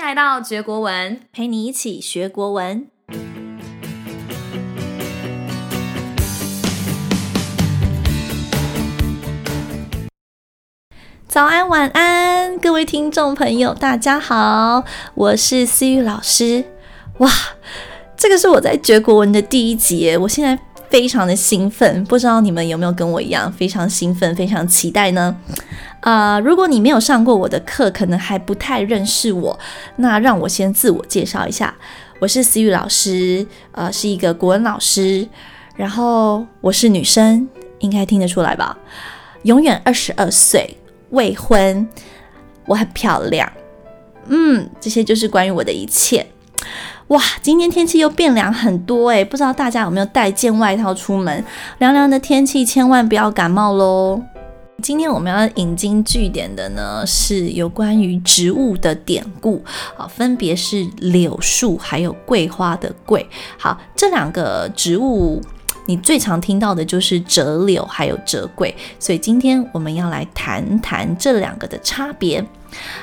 迎来到学国文，陪你一起学国文。早安，晚安，各位听众朋友，大家好，我是思雨老师。哇，这个是我在学国文的第一集，我现在非常的兴奋，不知道你们有没有跟我一样非常兴奋、非常期待呢？啊、呃，如果你没有上过我的课，可能还不太认识我，那让我先自我介绍一下，我是思雨老师，呃，是一个国文老师，然后我是女生，应该听得出来吧？永远二十二岁。未婚，我很漂亮，嗯，这些就是关于我的一切。哇，今天天气又变凉很多诶，不知道大家有没有带件外套出门？凉凉的天气，千万不要感冒喽。今天我们要引经据典的呢，是有关于植物的典故啊，分别是柳树还有桂花的桂。好，这两个植物。你最常听到的就是折柳还有折桂，所以今天我们要来谈谈这两个的差别。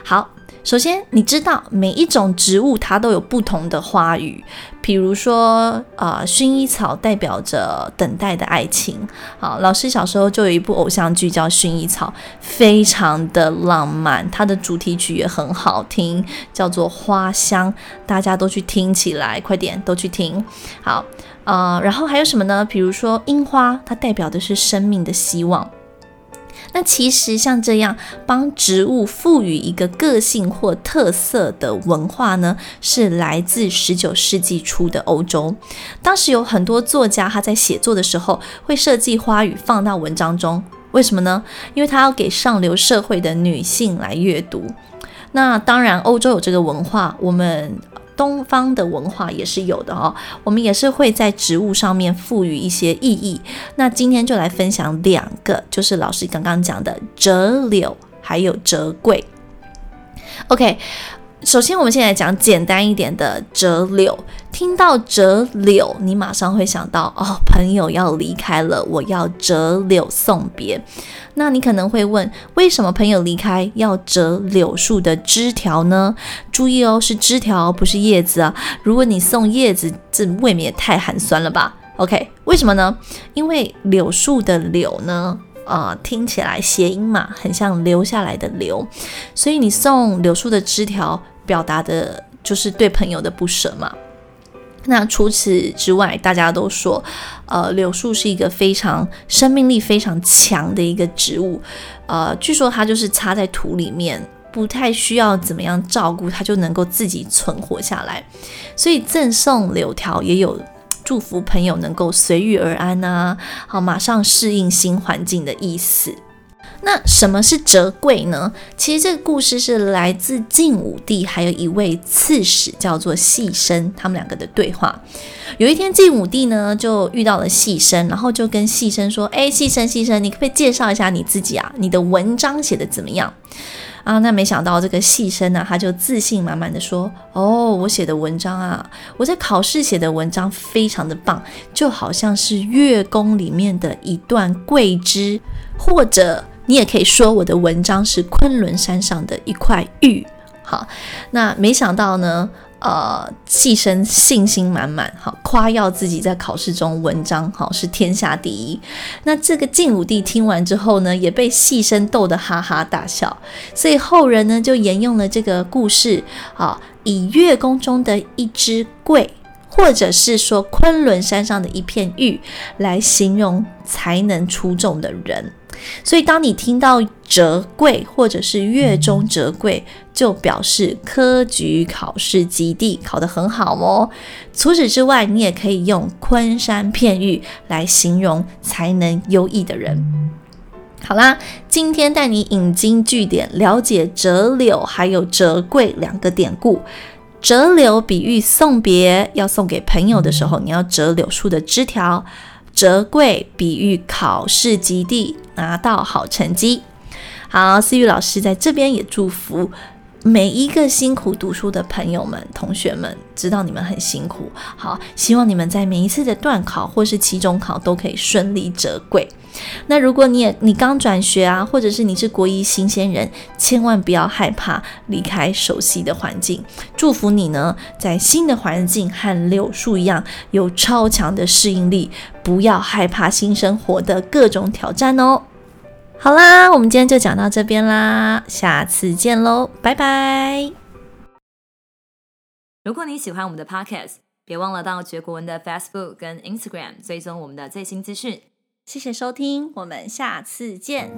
好，首先你知道每一种植物它都有不同的花语，比如说呃，薰衣草代表着等待的爱情。好，老师小时候就有一部偶像剧叫《薰衣草》，非常的浪漫，它的主题曲也很好听，叫做《花香》，大家都去听起来，快点都去听。好。呃，然后还有什么呢？比如说樱花，它代表的是生命的希望。那其实像这样帮植物赋予一个个性或特色的文化呢，是来自十九世纪初的欧洲。当时有很多作家他在写作的时候会设计花语放到文章中，为什么呢？因为他要给上流社会的女性来阅读。那当然，欧洲有这个文化，我们。东方的文化也是有的哦，我们也是会在植物上面赋予一些意义。那今天就来分享两个，就是老师刚刚讲的折柳还有折桂。OK。首先，我们现在讲简单一点的折柳。听到折柳，你马上会想到哦，朋友要离开了，我要折柳送别。那你可能会问，为什么朋友离开要折柳树的枝条呢？注意哦，是枝条，不是叶子啊。如果你送叶子，这未免也太寒酸了吧？OK，为什么呢？因为柳树的柳呢？呃，听起来谐音嘛，很像留下来的留，所以你送柳树的枝条，表达的就是对朋友的不舍嘛。那除此之外，大家都说，呃，柳树是一个非常生命力非常强的一个植物，呃，据说它就是插在土里面，不太需要怎么样照顾，它就能够自己存活下来。所以赠送柳条也有。祝福朋友能够随遇而安啊，好，马上适应新环境的意思。那什么是折桂呢？其实这个故事是来自晋武帝，还有一位刺史叫做细生，他们两个的对话。有一天，晋武帝呢就遇到了细生，然后就跟细生说：“哎，细生细生，你可不可以介绍一下你自己啊？你的文章写得怎么样？”啊，那没想到这个戏生呢，他就自信满满的说：“哦，我写的文章啊，我在考试写的文章非常的棒，就好像是月宫里面的一段桂枝，或者你也可以说我的文章是昆仑山上的一块玉。”好，那没想到呢。呃，戏申信心满满，好夸耀自己在考试中文章好是天下第一。那这个晋武帝听完之后呢，也被戏申逗得哈哈大笑。所以后人呢就沿用了这个故事，啊，以月宫中的一只桂，或者是说昆仑山上的一片玉，来形容才能出众的人。所以，当你听到折桂或者是月中折桂，就表示科举考试及第，考得很好哦。除此之外，你也可以用昆山片玉来形容才能优异的人。好啦，今天带你引经据典，了解折柳还有折桂两个典故。折柳比喻送别，要送给朋友的时候，你要折柳树的枝条。折桂比喻考试及第，拿到好成绩。好，思雨老师在这边也祝福每一个辛苦读书的朋友们、同学们，知道你们很辛苦。好，希望你们在每一次的段考或是期中考都可以顺利折桂。那如果你也你刚转学啊，或者是你是国一新鲜人，千万不要害怕离开熟悉的环境。祝福你呢，在新的环境和柳树一样，有超强的适应力，不要害怕新生活的各种挑战哦。好啦，我们今天就讲到这边啦，下次见喽，拜拜。如果你喜欢我们的 Podcast，别忘了到觉国文的 Facebook 跟 Instagram 追踪我们的最新资讯。谢谢收听，我们下次见。